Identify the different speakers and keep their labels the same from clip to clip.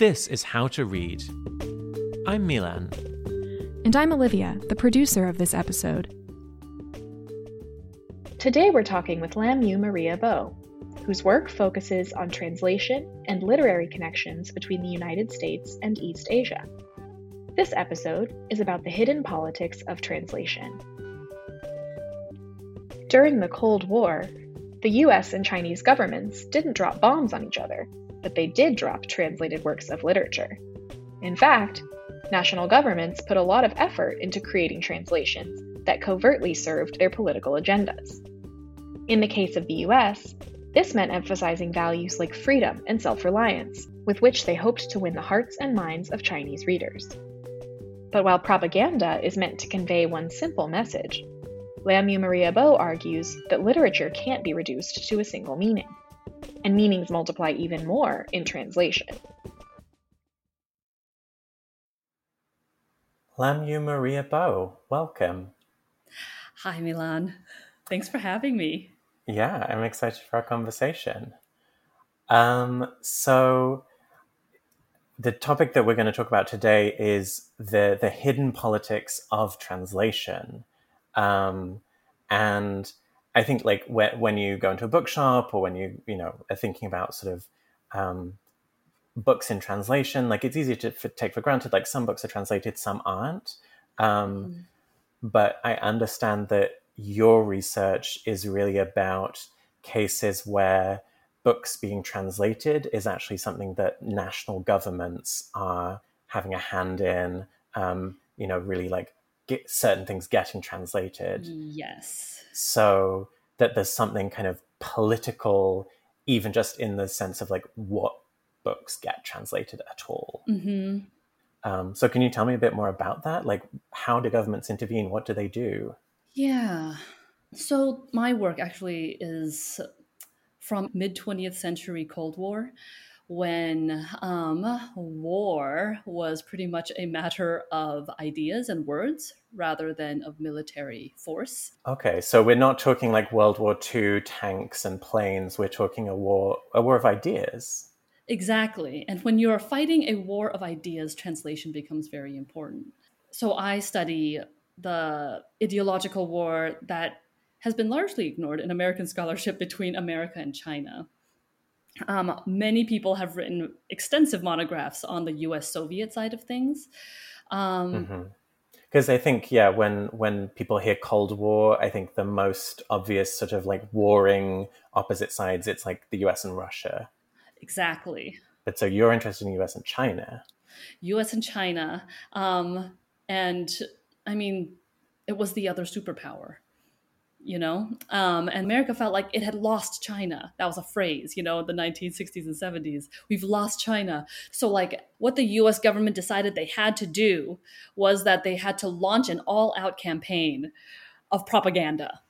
Speaker 1: This is How to Read. I'm Milan.
Speaker 2: And I'm Olivia, the producer of this episode.
Speaker 3: Today we're talking with Lam Yu Maria Bo, whose work focuses on translation and literary connections between the United States and East Asia. This episode is about the hidden politics of translation. During the Cold War, the US and Chinese governments didn't drop bombs on each other, but they did drop translated works of literature. In fact, national governments put a lot of effort into creating translations that covertly served their political agendas. In the case of the US, this meant emphasizing values like freedom and self reliance, with which they hoped to win the hearts and minds of Chinese readers. But while propaganda is meant to convey one simple message, Lam Yu Maria Bo argues that literature can't be reduced to a single meaning, and meanings multiply even more in translation.
Speaker 1: Lam Yu Maria Bo, welcome.
Speaker 4: Hi, Milan. Thanks for having me.
Speaker 1: Yeah, I'm excited for our conversation. Um, so, the topic that we're going to talk about today is the the hidden politics of translation, um, and I think like when, when you go into a bookshop or when you you know are thinking about sort of um, books in translation, like it's easy to f- take for granted. Like some books are translated, some aren't. Um, mm. But I understand that your research is really about cases where books being translated is actually something that national governments are having a hand in. Um, you know, really like get certain things getting translated.
Speaker 4: Yes.
Speaker 1: So that there's something kind of political, even just in the sense of like what books get translated at all.
Speaker 4: Mm-hmm.
Speaker 1: Um, so, can you tell me a bit more about that? Like, how do governments intervene? What do they do?
Speaker 4: Yeah. So, my work actually is from mid 20th century Cold War when um, war was pretty much a matter of ideas and words rather than of military force.
Speaker 1: Okay, so we're not talking like World War II tanks and planes. We're talking a war, a war of ideas.
Speaker 4: Exactly. And when you're fighting a war of ideas, translation becomes very important. So I study the ideological war that has been largely ignored in American scholarship between America and China. Um, many people have written extensive monographs on the U.S. Soviet side of things.
Speaker 1: Um, mm-hmm because I think yeah, when when people hear Cold War, I think the most obvious sort of like warring opposite sides, it's like the U.S. and Russia.
Speaker 4: Exactly.
Speaker 1: But so you're interested in U.S. and China.
Speaker 4: U.S. and China, um, and I mean, it was the other superpower you know? Um, and america felt like it had lost china. That was a phrase you know in the 1960s and 70s we've lost china. So like what the us government decided they had to do was that they had to launch an all-out campaign of propaganda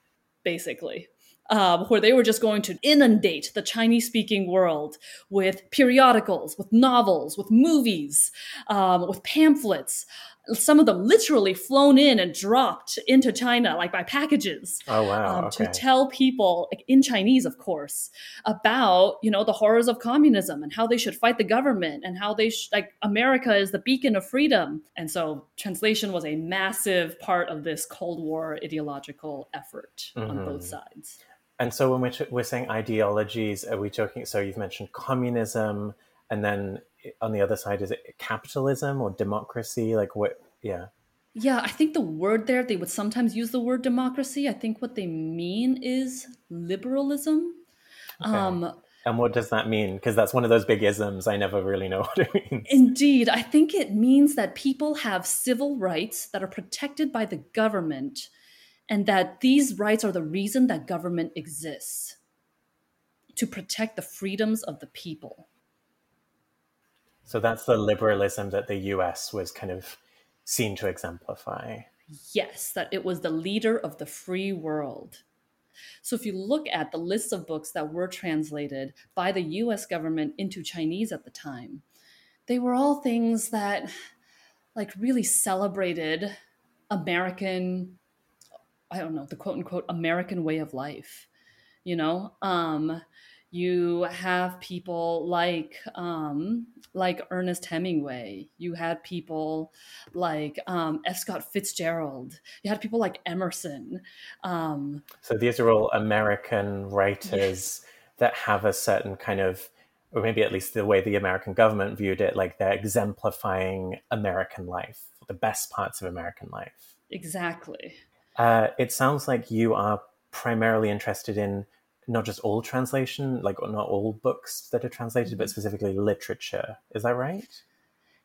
Speaker 4: basically um, where they were just going to inundate the Chinese speaking world with periodicals, with novels, with movies, um, with pamphlets, some of them literally flown in and dropped into China, like by packages.
Speaker 1: Oh wow! Um,
Speaker 4: okay. To tell people like, in Chinese, of course, about you know the horrors of communism and how they should fight the government and how they sh- like America is the beacon of freedom. And so translation was a massive part of this Cold War ideological effort mm-hmm. on both sides.
Speaker 1: And so when we're, t- we're saying ideologies, are we talking? So you've mentioned communism, and then on the other side is it capitalism or democracy? Like what yeah.
Speaker 4: Yeah i think the word there they would sometimes use the word democracy. I think what they mean is liberalism.
Speaker 1: Okay. um and what does that mean? Because that's one of those big isms. I never really know what it means.
Speaker 4: Indeed. I think it means that people have civil rights that are protected by the government and that these rights are the reason that government exists to protect the freedoms of the people
Speaker 1: so that's the liberalism that the US was kind of seen to exemplify.
Speaker 4: Yes, that it was the leader of the free world. So if you look at the list of books that were translated by the US government into Chinese at the time, they were all things that like really celebrated American I don't know, the quote unquote American way of life. You know, um, You have people like um, like Ernest Hemingway. You had people like um, F. Scott Fitzgerald. You had people like Emerson. Um,
Speaker 1: so these are all American writers yes. that have a certain kind of, or maybe at least the way the American government viewed it, like they're exemplifying American life, the best parts of American life.
Speaker 4: Exactly.
Speaker 1: Uh, it sounds like you are primarily interested in not just all translation, like not all books that are translated, but mm-hmm. specifically literature. Is that right?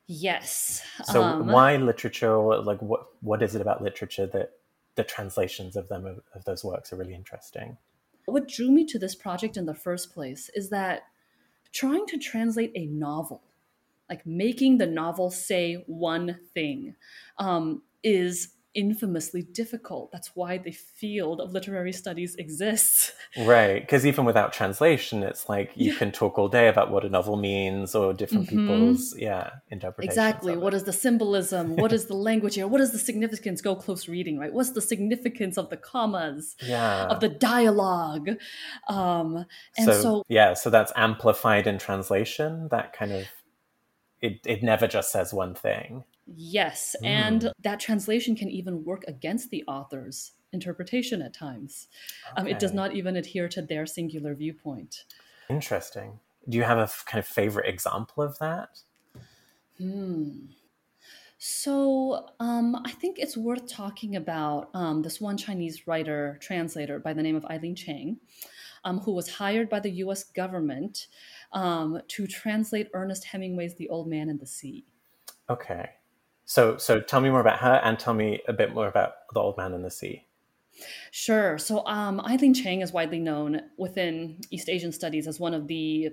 Speaker 4: Yes.
Speaker 1: So um, why literature? Like what what is it about literature that the translations of them of, of those works are really interesting?
Speaker 4: What drew me to this project in the first place is that trying to translate a novel, like making the novel say one thing, um, is infamously difficult. That's why the field of literary studies exists.
Speaker 1: Right. Because even without translation, it's like you yeah. can talk all day about what a novel means or different mm-hmm. people's, yeah, interpretations.
Speaker 4: Exactly. What is the symbolism? what is the language here? What is the significance? Go close reading, right? What's the significance of the commas?
Speaker 1: Yeah.
Speaker 4: Of the dialogue? Um, and so, so,
Speaker 1: yeah, so that's amplified in translation, that kind of, it, it never just says one thing.
Speaker 4: Yes, mm. and that translation can even work against the author's interpretation at times. Okay. Um, it does not even adhere to their singular viewpoint.
Speaker 1: Interesting. Do you have a kind of favorite example of that?
Speaker 4: Hmm. So um, I think it's worth talking about um, this one Chinese writer translator by the name of Eileen Chang, um, who was hired by the U.S. government um, to translate Ernest Hemingway's *The Old Man and the Sea*.
Speaker 1: Okay. So, so tell me more about her, and tell me a bit more about the Old Man in the Sea.
Speaker 4: Sure. So, um, Eileen Chang is widely known within East Asian studies as one of the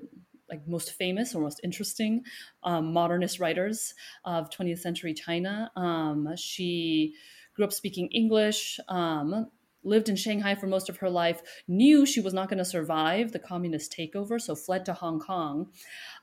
Speaker 4: like most famous or most interesting um, modernist writers of 20th century China. Um, she grew up speaking English. Um, lived in Shanghai for most of her life, knew she was not going to survive the communist takeover, so fled to Hong Kong,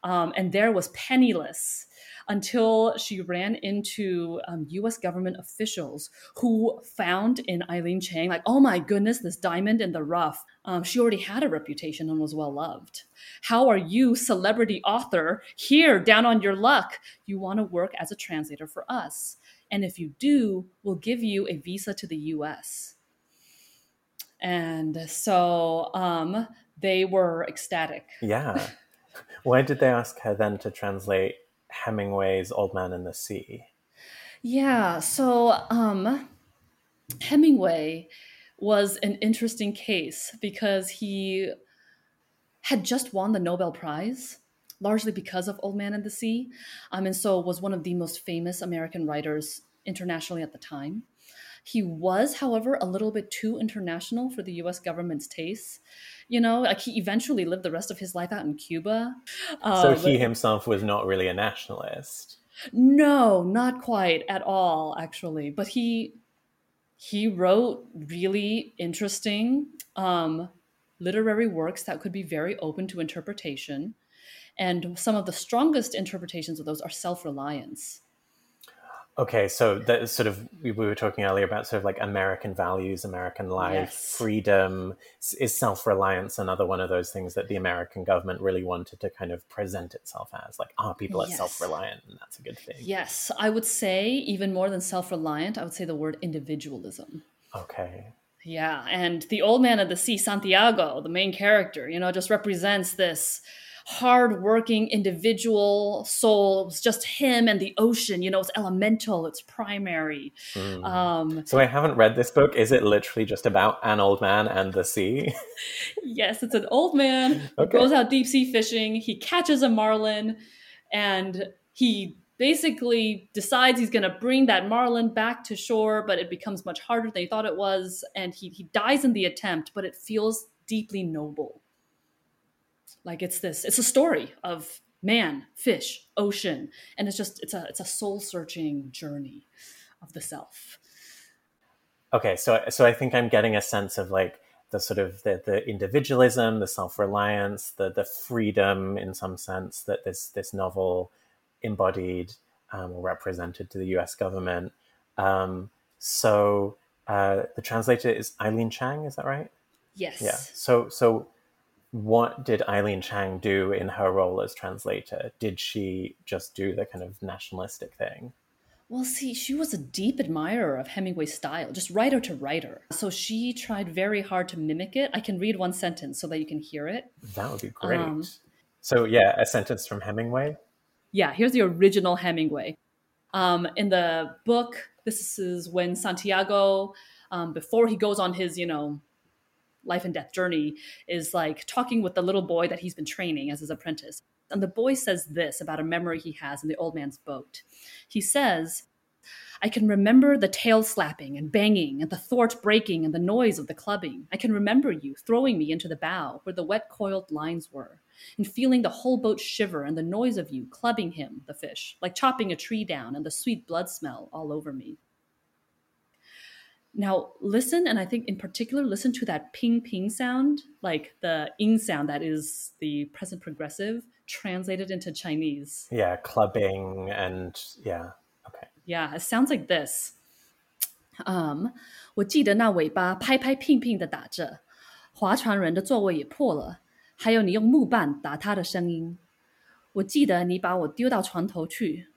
Speaker 4: um, and there was penniless until she ran into um, US government officials who found in Eileen Chang, like, oh my goodness, this diamond in the rough. Um, she already had a reputation and was well loved. How are you, celebrity author, here down on your luck? You want to work as a translator for us. And if you do, we'll give you a visa to the US. And so um, they were ecstatic.
Speaker 1: Yeah. Why did they ask her then to translate Hemingway's Old Man in the Sea?
Speaker 4: Yeah, so um, Hemingway was an interesting case because he had just won the Nobel Prize, largely because of Old Man in the Sea, um, and so was one of the most famous American writers internationally at the time. He was, however, a little bit too international for the US government's tastes. You know, like he eventually lived the rest of his life out in Cuba.
Speaker 1: Uh, so he himself was not really a nationalist.
Speaker 4: No, not quite at all, actually. But he he wrote really interesting um, literary works that could be very open to interpretation. And some of the strongest interpretations of those are self reliance.
Speaker 1: Okay, so that sort of we were talking earlier about sort of like American values, American life, yes. freedom. Is self reliance another one of those things that the American government really wanted to kind of present itself as? Like, ah, oh, people yes. are self reliant, and that's a good thing.
Speaker 4: Yes, I would say even more than self reliant, I would say the word individualism.
Speaker 1: Okay.
Speaker 4: Yeah, and the old man of the sea, Santiago, the main character, you know, just represents this hardworking individual soul. It was just him and the ocean. You know, it's elemental. It's primary.
Speaker 1: Mm. Um, so I haven't read this book. Is it literally just about an old man and the sea?
Speaker 4: yes, it's an old man okay. goes out deep sea fishing. He catches a marlin, and he basically decides he's going to bring that marlin back to shore, but it becomes much harder than he thought it was, and he he dies in the attempt. But it feels deeply noble like it's this, it's a story of man, fish, ocean, and it's just it's a it's a soul searching journey of the self.
Speaker 1: Okay, so so I think I'm getting a sense of like the sort of the, the individualism, the self reliance, the the freedom in some sense that this this novel embodied um, or represented to the U.S. government. Um, so uh, the translator is Eileen Chang, is that right?
Speaker 4: Yes.
Speaker 1: Yeah. So so what did Eileen Chang do in her role as translator? Did she just do the kind of nationalistic thing?
Speaker 4: Well, see, she was a deep admirer of Hemingway's style, just writer to writer. So she tried very hard to mimic it. I can read one sentence so that you can hear it.
Speaker 1: That would be great. Um, so, yeah, a sentence from Hemingway.
Speaker 4: Yeah, here's the original Hemingway. Um, in the book, this is when Santiago, um, before he goes on his, you know, life and death journey, is like talking with the little boy that he's been training as his apprentice. And the boy says this about a memory he has in the old man's boat. He says, I can remember the tail slapping and banging and the thwart breaking and the noise of the clubbing. I can remember you throwing me into the bow where the wet coiled lines were, and feeling the whole boat shiver and the noise of you clubbing him, the fish, like chopping a tree down and the sweet blood smell all over me. Now, listen, and I think in particular, listen to that ping ping sound, like the ing sound that is the present progressive translated into Chinese.
Speaker 1: Yeah, clubbing and yeah, okay.
Speaker 4: Yeah, it sounds like this. Um, 我记得那尾巴拍拍拼拼的打着，划船人的座位也破了，还有你用木棒打他的声音。我记得你把我丢到船头去，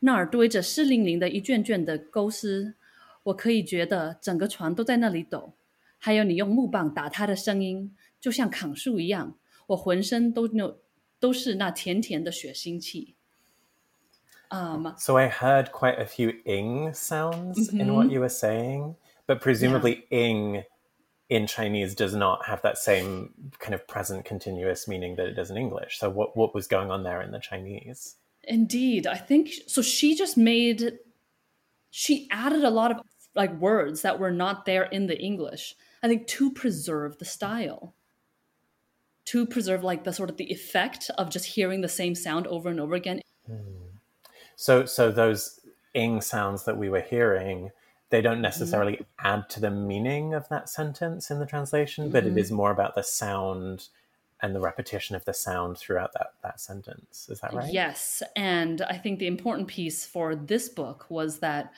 Speaker 4: 那儿堆着湿淋淋的一卷卷的钩丝， 我可以觉得整个船都在那里抖。还有你用木棒打它的声音，就像砍树一样，我浑身都扭都是那甜甜的血腥气。Um,
Speaker 1: so I heard quite a few ing sounds mm-hmm. in what you were saying, but presumably yeah. ing in Chinese does not have that same kind of present continuous meaning that it does in English. So what what was going on there in the Chinese?
Speaker 4: Indeed, I think so. She just made she added a lot of like words that were not there in the English. I think to preserve the style to preserve like the sort of the effect of just hearing the same sound over and over again.
Speaker 1: Hmm. So, so those ing sounds that we were hearing, they don't necessarily mm-hmm. add to the meaning of that sentence in the translation, mm-hmm. but it is mm-hmm. more about the sound and the repetition of the sound throughout that, that sentence. Is that right?
Speaker 4: Yes. And I think the important piece for this book was that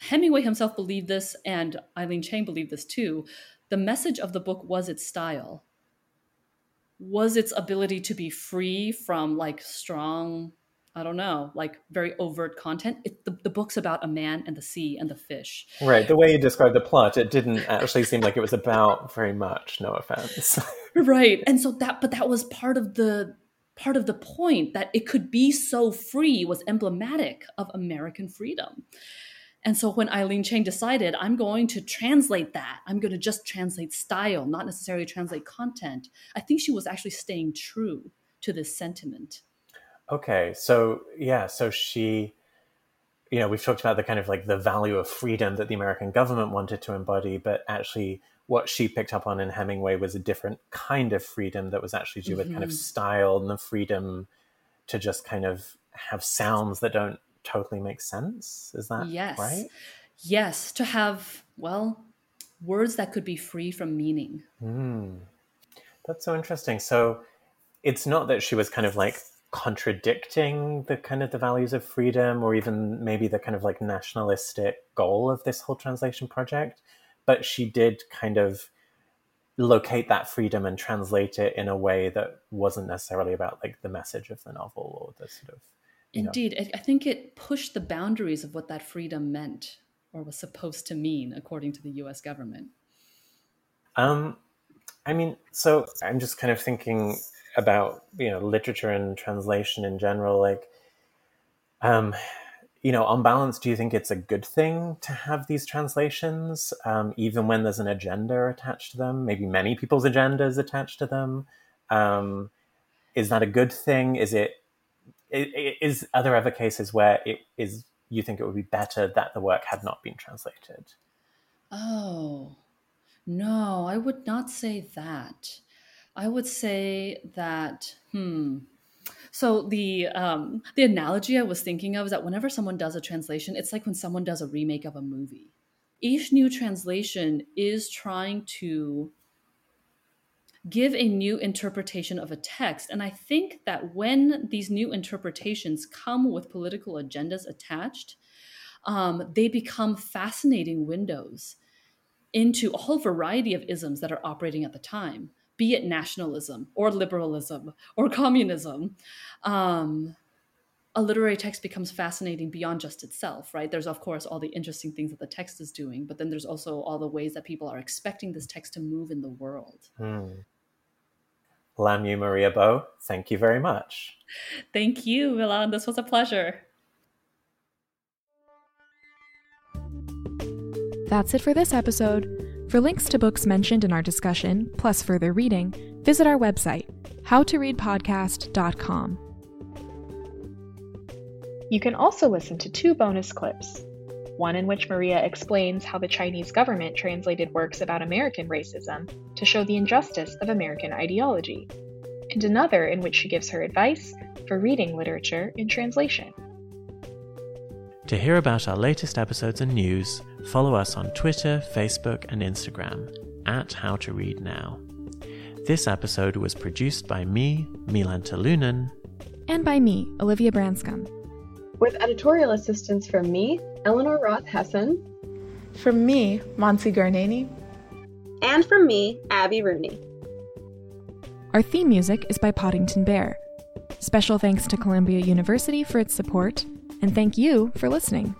Speaker 4: Hemingway himself believed this, and Eileen Chang believed this too. The message of the book was its style was its ability to be free from like strong I don't know, like very overt content. It, the, the book's about a man and the sea and the fish.
Speaker 1: Right. The way you described the plot, it didn't actually seem like it was about very much. No offense.
Speaker 4: right. And so that, but that was part of the part of the point that it could be so free was emblematic of American freedom. And so when Eileen Chang decided, I'm going to translate that, I'm going to just translate style, not necessarily translate content, I think she was actually staying true to this sentiment.
Speaker 1: Okay. So, yeah, so she, you know, we've talked about the kind of like the value of freedom that the American government wanted to embody, but actually what she picked up on in Hemingway was a different kind of freedom that was actually due mm-hmm. with kind of mm-hmm. style and the freedom to just kind of have sounds that don't totally makes sense. Is that yes. right?
Speaker 4: Yes, to have, well, words that could be free from meaning.
Speaker 1: Mm. That's so interesting. So it's not that she was kind of like contradicting the kind of the values of freedom or even maybe the kind of like nationalistic goal of this whole translation project, but she did kind of locate that freedom and translate it in a way that wasn't necessarily about like the message of the novel or the sort of
Speaker 4: Indeed. I think it pushed the boundaries of what that freedom meant or was supposed to mean, according to the US government.
Speaker 1: Um, I mean, so I'm just kind of thinking about, you know, literature and translation in general. Like, um, you know, on balance, do you think it's a good thing to have these translations, um, even when there's an agenda attached to them? Maybe many people's agendas attached to them. Um, is that a good thing? Is it is are there ever cases where it is you think it would be better that the work had not been translated?
Speaker 4: Oh, no, I would not say that. I would say that, hmm. So the um, the analogy I was thinking of is that whenever someone does a translation, it's like when someone does a remake of a movie. Each new translation is trying to give a new interpretation of a text. And I think that when these new interpretations come with political agendas attached, um, they become fascinating windows into a whole variety of isms that are operating at the time. be it nationalism or liberalism or communism. Um, a literary text becomes fascinating beyond just itself, right? There's, of course, all the interesting things that the text is doing, but then there's also all the ways that people are expecting this text to move in the world.
Speaker 1: Hmm. Lam Yu Maria Bo, thank you very much.
Speaker 4: Thank you, Milan. This was a pleasure.
Speaker 2: That's it for this episode. For links to books mentioned in our discussion, plus further reading, visit our website, howtoreadpodcast.com.
Speaker 3: You can also listen to two bonus clips one in which Maria explains how the Chinese government translated works about American racism to show the injustice of American ideology, and another in which she gives her advice for reading literature in translation.
Speaker 1: To hear about our latest episodes and news, follow us on Twitter, Facebook, and Instagram at How to Read Now. This episode was produced by me, Milan Talunen,
Speaker 2: and by me, Olivia Branscombe
Speaker 5: with editorial assistance from me, Eleanor Roth Hessen,
Speaker 6: from me, Monsi Garnani,
Speaker 7: and from me, Abby Rooney.
Speaker 2: Our theme music is by Poddington Bear. Special thanks to Columbia University for its support, and thank you for listening.